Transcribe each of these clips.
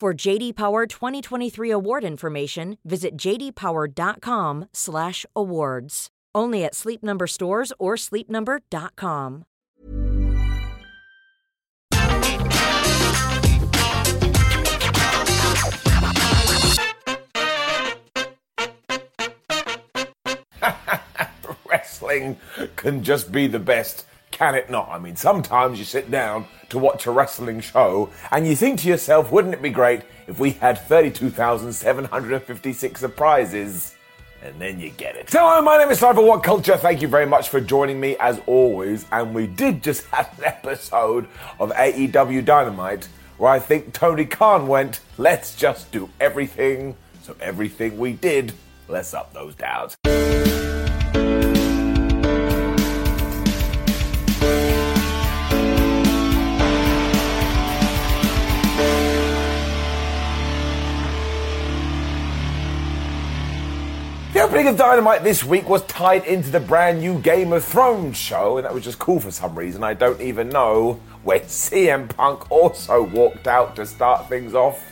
For JD Power 2023 award information, visit jdpower.com/awards. Only at Sleep Number stores or sleepnumber.com. Wrestling can just be the best, can it not? I mean, sometimes you sit down to watch a wrestling show and you think to yourself, wouldn't it be great if we had 32,756 surprises? and then you get it. So, hello, my name is Cyber What Culture. Thank you very much for joining me as always. And we did just have an episode of AEW Dynamite where I think Tony Khan went, let's just do everything. So, everything we did, let's up those downs. The opening of Dynamite this week was tied into the brand new Game of Thrones show, and that was just cool for some reason. I don't even know when CM Punk also walked out to start things off.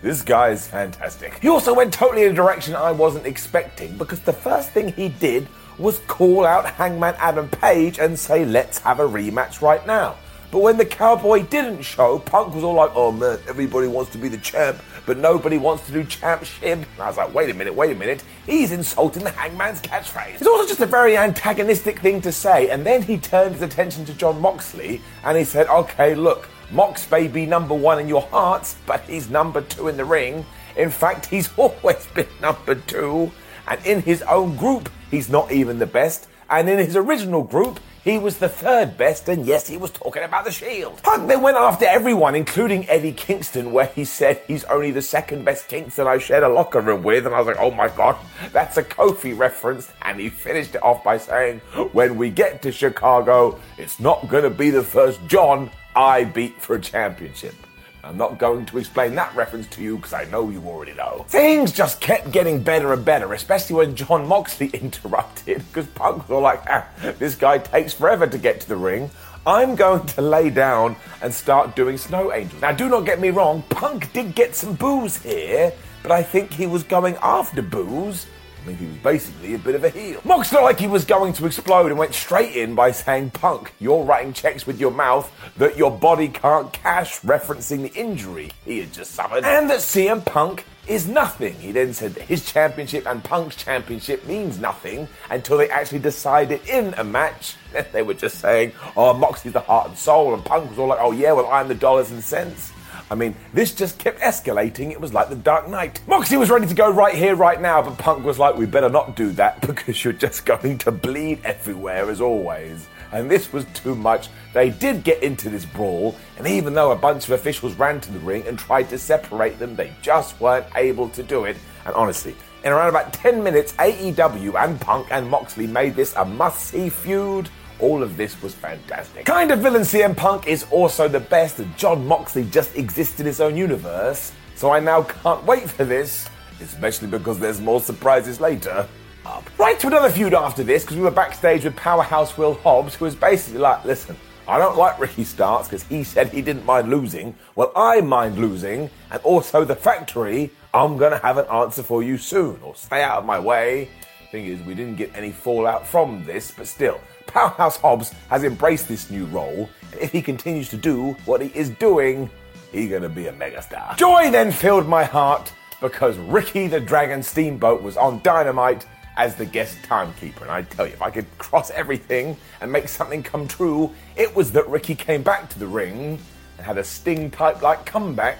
This guy is fantastic. He also went totally in a direction I wasn't expecting because the first thing he did was call out Hangman Adam Page and say, let's have a rematch right now. But when the cowboy didn't show, Punk was all like, oh man, everybody wants to be the champ, but nobody wants to do champship. And I was like, wait a minute, wait a minute. He's insulting the hangman's catchphrase. It's also just a very antagonistic thing to say. And then he turned his attention to Jon Moxley and he said, okay, look, Mox may be number one in your hearts, but he's number two in the ring. In fact, he's always been number two. And in his own group, he's not even the best. And in his original group, he was the third best, and yes, he was talking about the Shield. Punk then went after everyone, including Eddie Kingston, where he said he's only the second best Kingston I shared a locker room with, and I was like, oh my god, that's a Kofi reference. And he finished it off by saying, when we get to Chicago, it's not to be the first John I beat for a championship. I'm not going to explain that reference to you because I know you already know. Things just kept getting better and better, especially when Jon Moxley interrupted because Punk was like, ah, this guy takes forever to get to the ring. I'm going to lay down and start doing Snow Angels. Now, do not get me wrong, Punk did get some boos here, but I think he was going after boos mean, he was basically a bit of a heel. Mox looked like he was going to explode and went straight in by saying, Punk, you're writing checks with your mouth that your body can't cash, referencing the injury he had just suffered, and that CM Punk is nothing. He then said that his championship and Punk's championship means nothing until they actually decided in a match. they were just saying, oh, Moxie's the heart and soul, and Punk was all like, oh yeah, well, I'm the dollars and cents. I mean, this just kept escalating. It was like the Dark Knight. Moxie was ready to go right here, right now, but Punk was like, we better not do that because you're just going to bleed everywhere as always. And this was too much. They did get into this brawl, and even though a bunch of officials ran to the ring and tried to separate them, they just weren't able to do it. And honestly, in around about 10 minutes, AEW and Punk and Moxley made this a must see feud all of this was fantastic. Kind of villain CM Punk is also the best, Jon Moxley just exists in his own universe. So I now can't wait for this, especially because there's more surprises later. Up. Right to another feud after this, because we were backstage with Powerhouse Will Hobbs, who was basically like, listen, I don't like Ricky Starks because he said he didn't mind losing. Well, I mind losing, and also the factory, I'm gonna have an answer for you soon, or stay out of my way. Thing is, we didn't get any fallout from this, but still, Powerhouse Hobbs has embraced this new role, and if he continues to do what he is doing, he's gonna be a megastar. Joy then filled my heart because Ricky the Dragon Steamboat was on Dynamite as the guest timekeeper. And I tell you, if I could cross everything and make something come true, it was that Ricky came back to the ring and had a Sting type like comeback.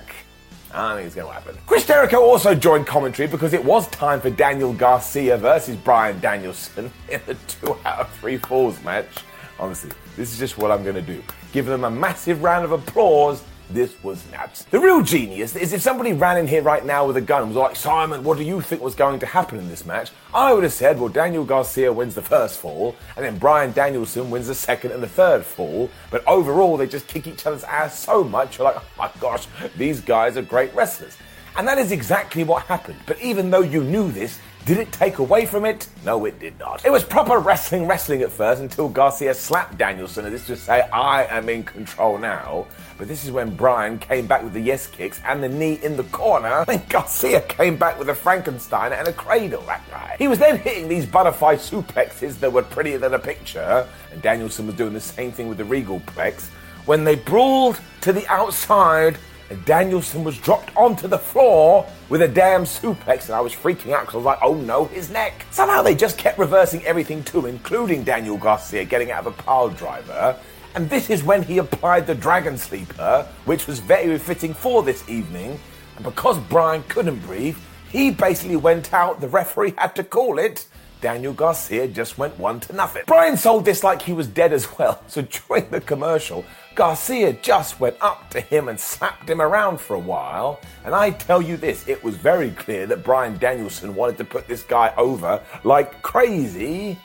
I think it's going to happen. Chris Jericho also joined commentary because it was time for Daniel Garcia versus Bryan Danielson in the two out of three falls match. Honestly, this is just what I'm going to do. Give them a massive round of applause this was nuts. The real genius is if somebody ran in here right now with a gun and was like, Simon, what do you think was going to happen in this match? I would have said, well, Daniel Garcia wins the first fall, and then Bryan Danielson wins the second and the third fall. But overall, they just kick each other's ass so much, you're like, oh my gosh, these guys are great wrestlers. And that is exactly what happened. But even though you knew this, did it take away from it? No, it did not. It was proper wrestling wrestling at first until Garcia slapped Danielson and this to say, I am in control now. But this is when Bryan came back with the yes kicks and the knee in the corner. Then Garcia came back with a Frankenstein and a cradle, that guy. He was then hitting these butterfly suplexes that were prettier than a picture. And Danielson was doing the same thing with the Regal Plex. When they brawled to the outside and Danielson was dropped onto the floor with a damn suplex, and I was freaking out because I was like, oh no, his neck. Somehow they just kept reversing everything too, including Daniel Garcia getting out of a pile driver. And this is when he applied the Dragon Sleeper, which was very fitting for this evening. And because Bryan couldn't breathe, he basically went out, the referee had to call it. Daniel Garcia just went one to nothing. Bryan sold this like he was dead as well, so during the commercial, Garcia just went up to him and slapped him around for a while. And I tell you this, it was very clear that Bryan Danielson wanted to put this guy over like crazy.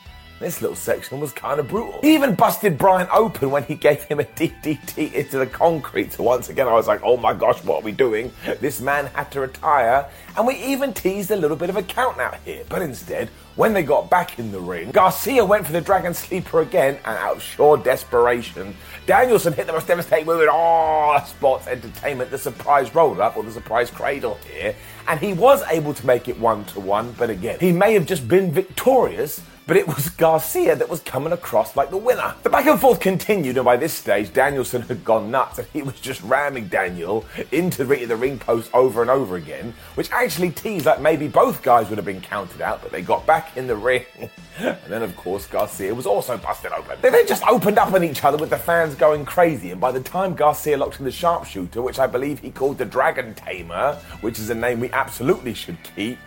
This little section was kind of brutal. He even busted Bryan open when he gave him a DDT into the concrete. So once again, I was like, oh my gosh, what are we doing? This man had to retire. And we even teased a little bit of a count out here. But instead, when they got back in the ring, Garcia went for the Dragon Sleeper again, and out of sheer desperation, Danielson hit the most devastating move in all sports entertainment, the surprise roll up or the surprise cradle here, and he was able to make it one to one, but again, he may have just been victorious but it was Garcia that was coming across like the winner. The back and forth continued, and by this stage, Danielson had gone nuts and he was just ramming Daniel into the, ring post over and over again, which actually teased that maybe both guys would have been counted out, but they got back in the ring. and then, of course, Garcia was also busted open. They then just opened up on each other with the fans going crazy, and by the time Garcia locked in the sharpshooter, which I believe he called the Dragon Tamer, which is a name we absolutely should keep,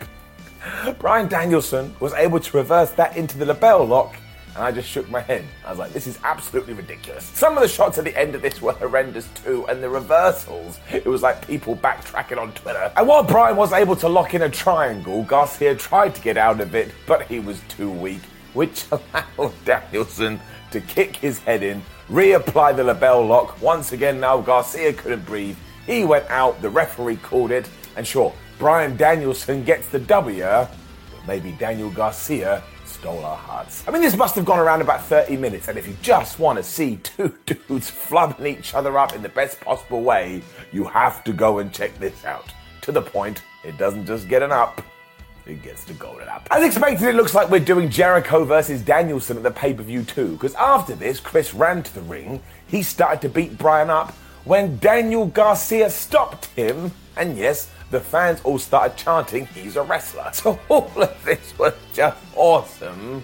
Bryan Danielson was able to reverse that into the LeBell Lock, and I just shook my head. I was like, this is absolutely ridiculous. Some of the shots at the end of this were horrendous too, and the reversals, it was like people backtracking on Twitter. And while Bryan was able to lock in a triangle, Garcia tried to get out of it, but he was too weak, which allowed Danielson to kick his head in, reapply the LeBell Lock. Once again, now Garcia couldn't breathe. He went out, the referee called it, and sure, Bryan Danielson gets the W, but maybe Daniel Garcia stole our hearts. I mean, this must have gone around about 30 minutes, and if you just want to see two dudes flubbing each other up in the best possible way, you have to go and check this out. To the point, it doesn't just get an up, it gets the golden up. As expected, it looks like we're doing Jericho versus Danielson at the pay per view too, because after this, Chris ran to the ring, he started to beat Bryan up when Daniel Garcia stopped him, and yes, the fans all started chanting, he's a wrestler. So all of this was just awesome.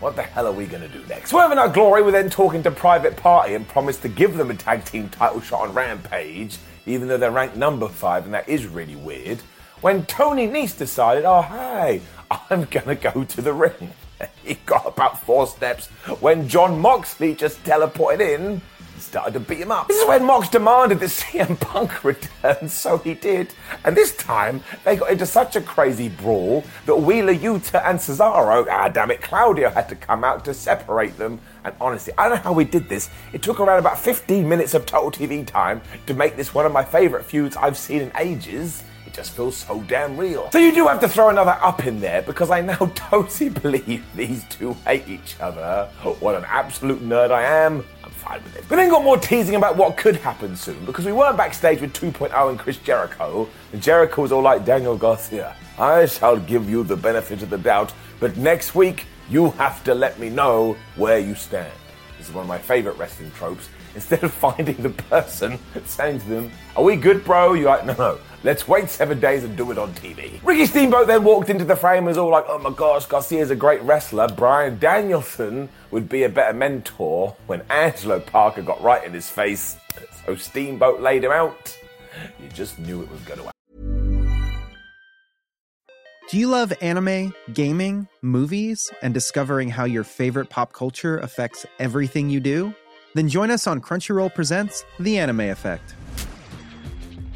What the hell are we going to do next? Swerve In Our Glory were then talking to Private Party and promised to give them a tag team title shot on Rampage, even though they're ranked number five, and that is really weird. When Tony Nese decided, oh, hey, I'm going to go to the ring. He got about four steps when Jon Moxley just teleported in started to beat him up. This is when Mox demanded that CM Punk return, so he did. And this time, they got into such a crazy brawl that Wheeler Yuta and Cesaro, ah damn it, Claudio had to come out to separate them. And honestly, I don't know how we did this. It took around about 15 minutes of total TV time to make this one of my favourite feuds I've seen in ages It just feels so damn real. So you do have to throw another up in there because I now totally believe these two hate each other. What an absolute nerd I am. Fine with it. We then got more teasing about what could happen soon because we weren't backstage with 2.0 and Chris Jericho. And Jericho was all like Daniel Garcia. I shall give you the benefit of the doubt, but next week you have to let me know where you stand. This is one of my favorite wrestling tropes instead of finding the person, saying to them, Are we good, bro? You're like, No, no, let's wait seven days and do it on TV. Ricky Steamboat then walked into the frame and was all like, Oh my gosh, Garcia's a great wrestler. Bryan Danielson would be a better mentor when Angelo Parker got right in his face. So Steamboat laid him out. You just knew it was going to happen. Do you love anime, gaming, movies, and discovering how your favorite pop culture affects everything you do? Then join us on Crunchyroll Presents The Anime Effect.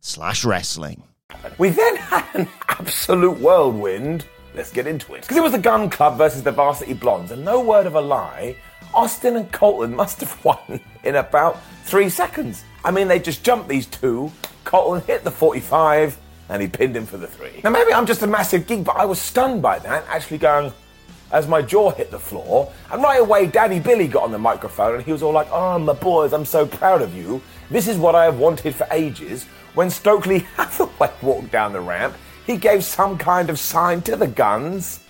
slash wrestling. We then had an absolute whirlwind. Let's get into it. Because it was the Gunn Club versus the Varsity Blondes, and no word of a lie, Austin and Colton must have won in about three seconds. I mean, they just jumped these two. Colton hit the 45, and he pinned him for the three. Now, maybe I'm just a massive geek, but I was stunned by that, actually going, as my jaw hit the floor. And right away, Daddy Billy got on the microphone and he was all like, Oh, my boys, I'm so proud of you. This is what I have wanted for ages. When Stokely Hathaway walked down the ramp, he gave some kind of sign to the guns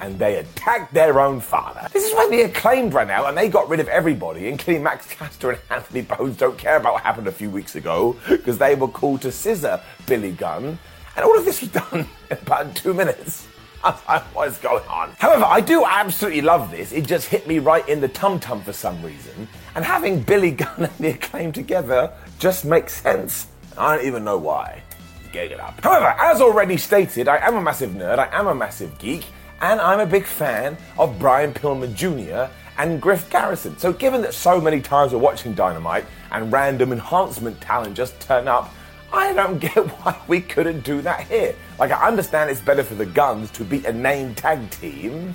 and they attacked their own father. This is when the acclaimed ran out and they got rid of everybody, including Max Caster and Anthony Bowens. Don't care about what happened a few weeks ago because they were called to scissor Billy Gunn. And all of this was done in about two minutes. I was like, what is going on? However, I do absolutely love this. It just hit me right in the tum tum for some reason. And having Billy Gunn and the acclaim together just makes sense. I don't even know why. Get it up. However, as already stated, I am a massive nerd, I am a massive geek, and I'm a big fan of Brian Pillman Jr. and Griff Garrison. So, given that so many times we're watching Dynamite and random enhancement talent just turn up, I don't get why we couldn't do that here. Like, I understand it's better for the Gunns to be a named tag team.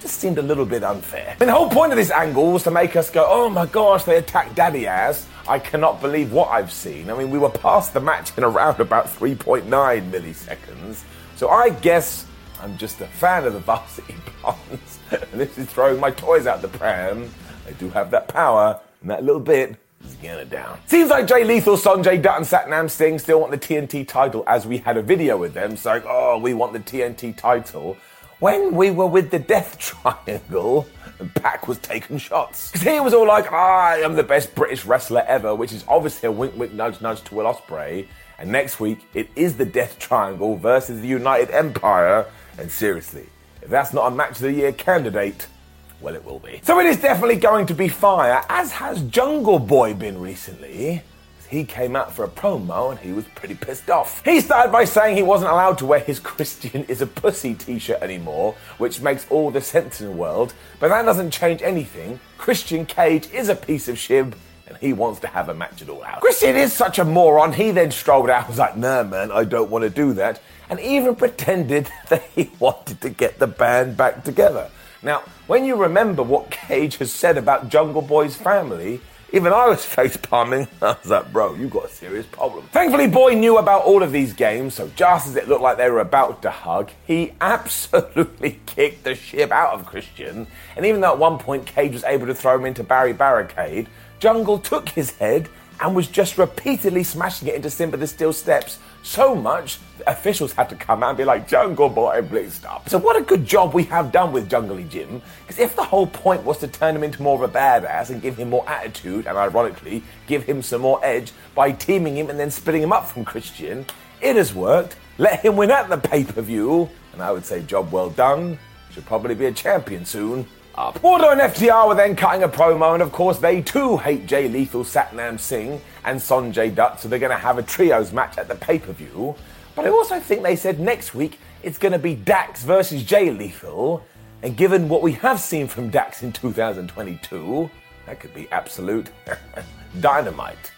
Just seemed a little bit unfair. I mean, the whole point of this angle was to make us go, oh my gosh, they attacked Daddy Ass. I cannot believe what I've seen. I mean, we were past the match in around about 3.9 milliseconds. So I guess I'm just a fan of the Varsity Blondes. and this is throwing my toys out the pram. I do have that power, and that little bit is getting it down. Seems like Jay Lethal, Sonjay Dutt, and Satnam Singh still want the TNT title as we had a video with them saying, oh, we want the TNT title. When we were with the Death Triangle, and Pac was taking shots. Because he was all like, I am the best British wrestler ever, which is obviously a wink, wink, nudge, nudge to Will Ospreay. And next week, it is the Death Triangle versus the United Empire. And seriously, if that's not a match of the year candidate, well, it will be. So it is definitely going to be fire, as has Jungle Boy been recently. He came out for a promo and he was pretty pissed off. He started by saying he wasn't allowed to wear his Christian is a pussy t shirt anymore, which makes all the sense in the world, but that doesn't change anything. Christian Cage is a piece of shib and he wants to have a match at all out. Christian is such a moron. He then strolled out and was like, nah, man, I don't want to do that. And even pretended that he wanted to get the band back together. Now, when you remember what Cage has said about Jungle Boy's family, even I was face palming. I was like, bro, you got a serious problem. Thankfully, Boy knew about all of these games, so just as it looked like they were about to hug, he absolutely kicked the shit out of Christian. And even though at one point Cage was able to throw him into Barry Barricade, Jungle took his head and was just repeatedly smashing it into Simba the Steel Steps so much officials had to come out and be like, Jungle Boy, please stop. So what a good job we have done with Jungly Jim, because if the whole point was to turn him into more of a badass and give him more attitude, and ironically, give him some more edge by teaming him and then splitting him up from Christian, it has worked. Let him win at the pay-per-view, and I would say job well done. Should probably be a champion soon. Up. And FTR were then cutting a promo, and of course they too hate Jay Lethal, Satnam Singh, and Sonjay Dutt, so they're going to have a trios match at the pay-per-view. But I also think they said next week it's going to be Dax versus Jay Lethal. And given what we have seen from Dax in 2022, that could be absolute dynamite.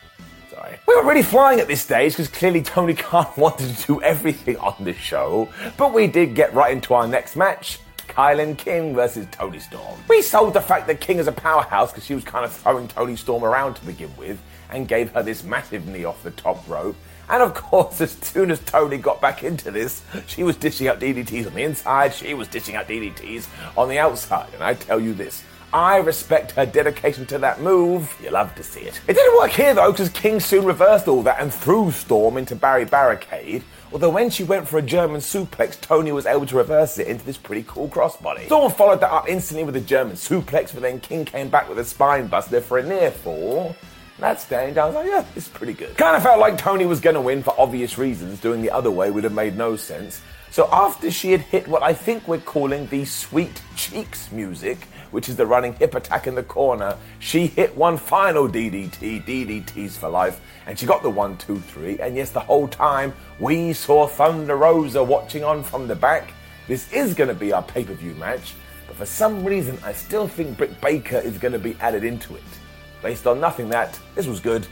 Sorry. We were really flying at this stage because clearly Tony Khan wanted to do everything on the show. But we did get right into our next match. KiLynn King versus Toni Storm. We sold the fact that King is a powerhouse because she was kind of throwing Toni Storm around to begin with and gave her this massive knee off the top rope. And of course, as soon as Toni got back into this, she was dishing out DDTs on the inside, she was dishing out DDTs on the outside. And I tell you this, I respect her dedication to that move. You love to see it. It didn't work here though, because King soon reversed all that and threw Storm into Barry Barricade. Although when she went for a German suplex, Toni was able to reverse it into this pretty cool crossbody. Storm followed that up instantly with a German suplex, but then King came back with a spine buster for a near fall. That stage, I was like, yeah, it's pretty good. Kind of felt like Toni was going to win for obvious reasons. Doing the other way would have made no sense. So after she had hit what I think we're calling the sweet cheeks music, which is the running hip attack in the corner, she hit one final DDT, DDTs for life, and she got the one, two, three. And yes, the whole time we saw Thunder Rosa watching on from the back. This is going to be our pay per view match, but for some reason, I still think Britt Baker is going to be added into it. Based on nothing that, this was good.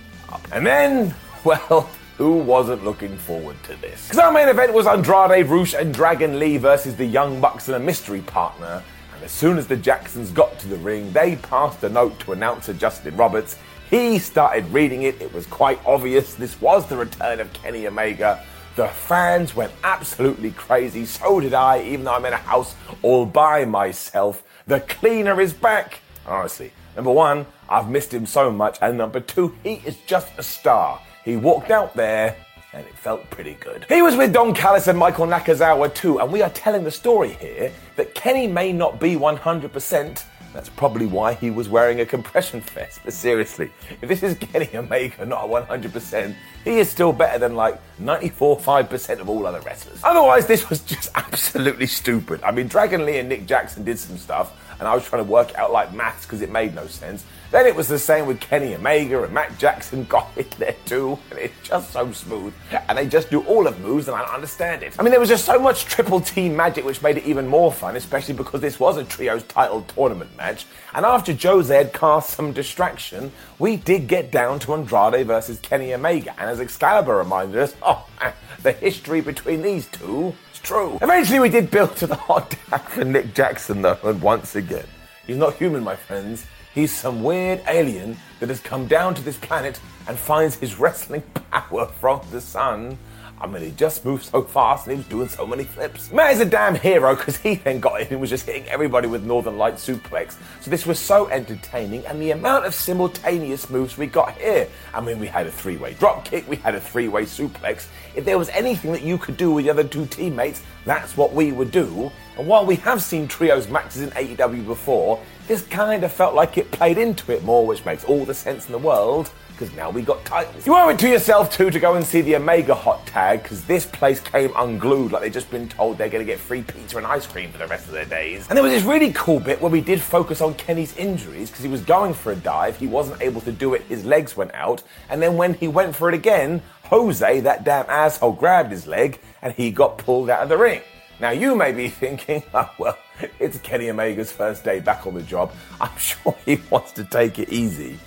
And then, well, who wasn't looking forward to this? Because our main event was Andrade, Rush, and Dragon Lee versus the Young Bucks and a mystery partner. And as soon as the Jacksons got to the ring, they passed a note to announcer Justin Roberts. He started reading it. It was quite obvious this was the return of Kenny Omega. The fans went absolutely crazy. So did I, even though I'm in a house all by myself. The cleaner is back. Honestly, number one, I've missed him so much. And number two, he is just a star. He walked out there and it felt pretty good. He was with Don Callis and Michael Nakazawa too, and we are telling the story here that Kenny may not be 100%. That's probably why he was wearing a compression vest. But seriously, if this is Kenny Omega not 100%, he is still better than like 94 5% of all other wrestlers. Otherwise, this was just absolutely stupid. I mean, Dragon Lee and Nick Jackson did some stuff, and I was trying to work out like maths because it made no sense. Then it was the same with Kenny Omega and Matt Jackson got in there too, and it's just so smooth. And they just do all of moves, and I don't understand it. I mean, there was just so much triple team magic, which made it even more fun, especially because this was a trios title tournament match. And after Jose had cast some distraction, we did get down to Andrade versus Kenny Omega. And as Excalibur reminded us, oh, the history between these two true. Eventually, we did build to the hot tag for Nick Jackson, though, and once again, he's not human, my friends. He's some weird alien that has come down to this planet and finds his wrestling power from the sun. I mean, he just moved so fast and he was doing so many flips. Matt is a damn hero because he then got in and was just hitting everybody with Northern Light suplex. So this was so entertaining, and the amount of simultaneous moves we got here. I mean, we had a three-way drop kick, we had a three-way suplex. If there was anything that you could do with the other two teammates, that's what we would do. And while we have seen trios matches in AEW before, this kind of felt like it played into it more, which makes all the sense in the world because now we got titles. You owe it to yourself too to go and see the Omega hot tag because this place came unglued like they've just been told they're going to get free pizza and ice cream for the rest of their days. And there was this really cool bit where we did focus on Kenny's injuries because he was going for a dive, he wasn't able to do it, his legs went out, and then when he went for it again, Jose, that damn asshole, grabbed his leg and he got pulled out of the ring. Now you may be thinking, oh, well, it's Kenny Omega's first day back on the job. I'm sure he wants to take it easy.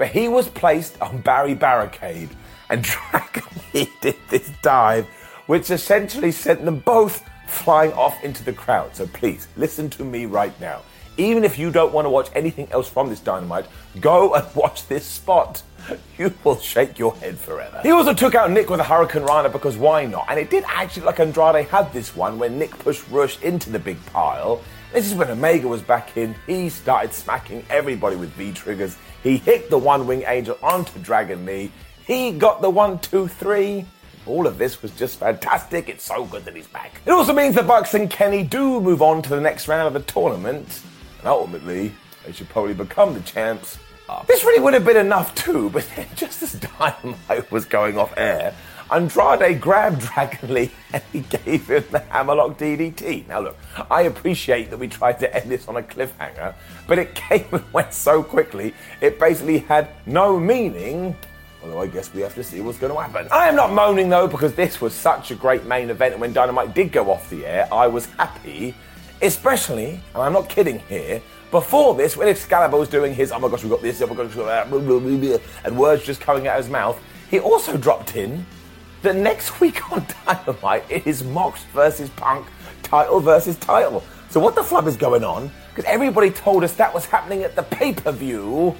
But he was placed on Barry Barricade, and Dragon Lee did this dive, which essentially sent them both flying off into the crowd. So please, listen to me right now. Even if you don't want to watch anything else from this dynamite, go and watch this spot. You will shake your head forever. He also took out Nick with a Hurricanrana because why not? And it did actually like Andrade had this one when Nick pushed Rush into the big pile. This is when Omega was back in. He started smacking everybody with V triggers. He hit the one wing angel onto Dragon Lee. He got the one, two, three. All of this was just fantastic. It's so good that he's back. It also means the Bucks and Kenny do move on to the next round of the tournament. And ultimately, they should probably become the champs. Uh, this really would have been enough too, but then just as Dynamite was going off air, Andrade grabbed Dragon Lee and he gave him the hammerlock DDT. Now, look, I appreciate that we tried to end this on a cliffhanger, but it came and went so quickly, it basically had no meaning. Although I guess we have to see what's going to happen. I am not moaning though, because this was such a great main event, and when Dynamite did go off the air, I was happy. Especially, and I'm not kidding here, before this, when Excalibur was doing his, oh my gosh, we've got this, oh my gosh, we got that, and words just coming out of his mouth, he also dropped in that next week on Dynamite it is Mox versus Punk, title versus title. So what the flub is going on? Because everybody told us that was happening at the pay per view.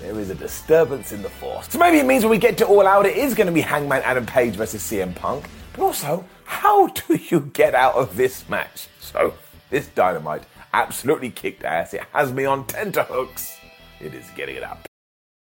There is a disturbance in the force. So maybe it means when we get to All Out, it is going to be Hangman Adam Page versus CM Punk. But also, how do you get out of this match? So, this Dynamite absolutely kicked ass. It has me on tenterhooks. It is getting it up.